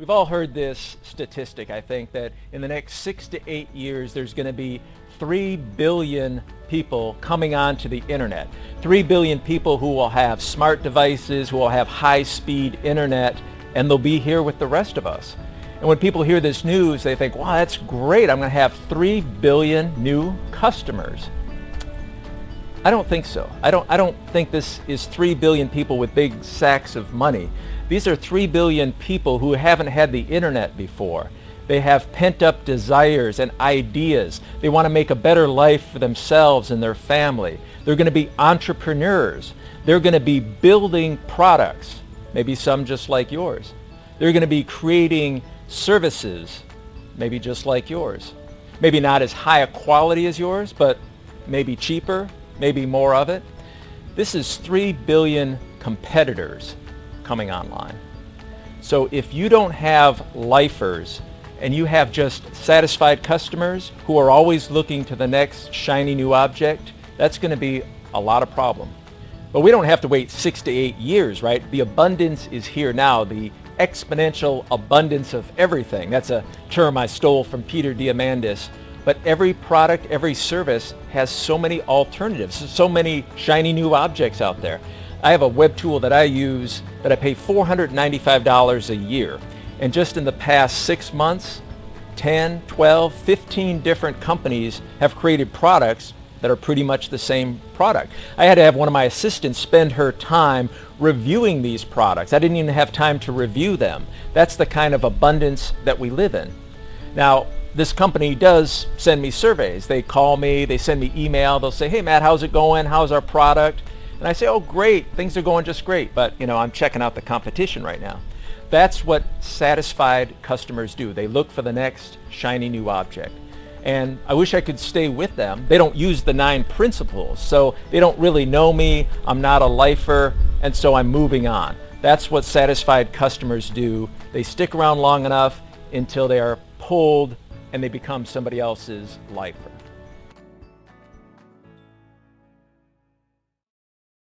We've all heard this statistic, I think, that in the next six to eight years, there's going to be 3 billion people coming onto the internet. 3 billion people who will have smart devices, who will have high-speed internet, and they'll be here with the rest of us. And when people hear this news, they think, wow, that's great. I'm going to have 3 billion new customers. I don't think so. I don't, I don't think this is 3 billion people with big sacks of money. These are 3 billion people who haven't had the internet before. They have pent-up desires and ideas. They want to make a better life for themselves and their family. They're going to be entrepreneurs. They're going to be building products, maybe some just like yours. They're going to be creating services, maybe just like yours. Maybe not as high a quality as yours, but maybe cheaper, maybe more of it. This is 3 billion competitors coming online. So if you don't have lifers and you have just satisfied customers who are always looking to the next shiny new object, that's going to be a lot of problem. But we don't have to wait six to eight years, right? The abundance is here now. The exponential abundance of everything. That's a term I stole from Peter Diamandis but every product, every service has so many alternatives, so many shiny new objects out there. I have a web tool that I use that I pay $495 a year. And just in the past six months, 10, 12, 15 different companies have created products that are pretty much the same product. I had to have one of my assistants spend her time reviewing these products. I didn't even have time to review them. That's the kind of abundance that we live in. Now, this company does send me surveys. They call me, they send me email, they'll say, hey Matt, how's it going? How's our product? And I say, oh great, things are going just great, but you know, I'm checking out the competition right now. That's what satisfied customers do. They look for the next shiny new object. And I wish I could stay with them. They don't use the nine principles, so they don't really know me. I'm not a lifer, and so I'm moving on. That's what satisfied customers do. They stick around long enough until they are pulled and they become somebody else's lifer.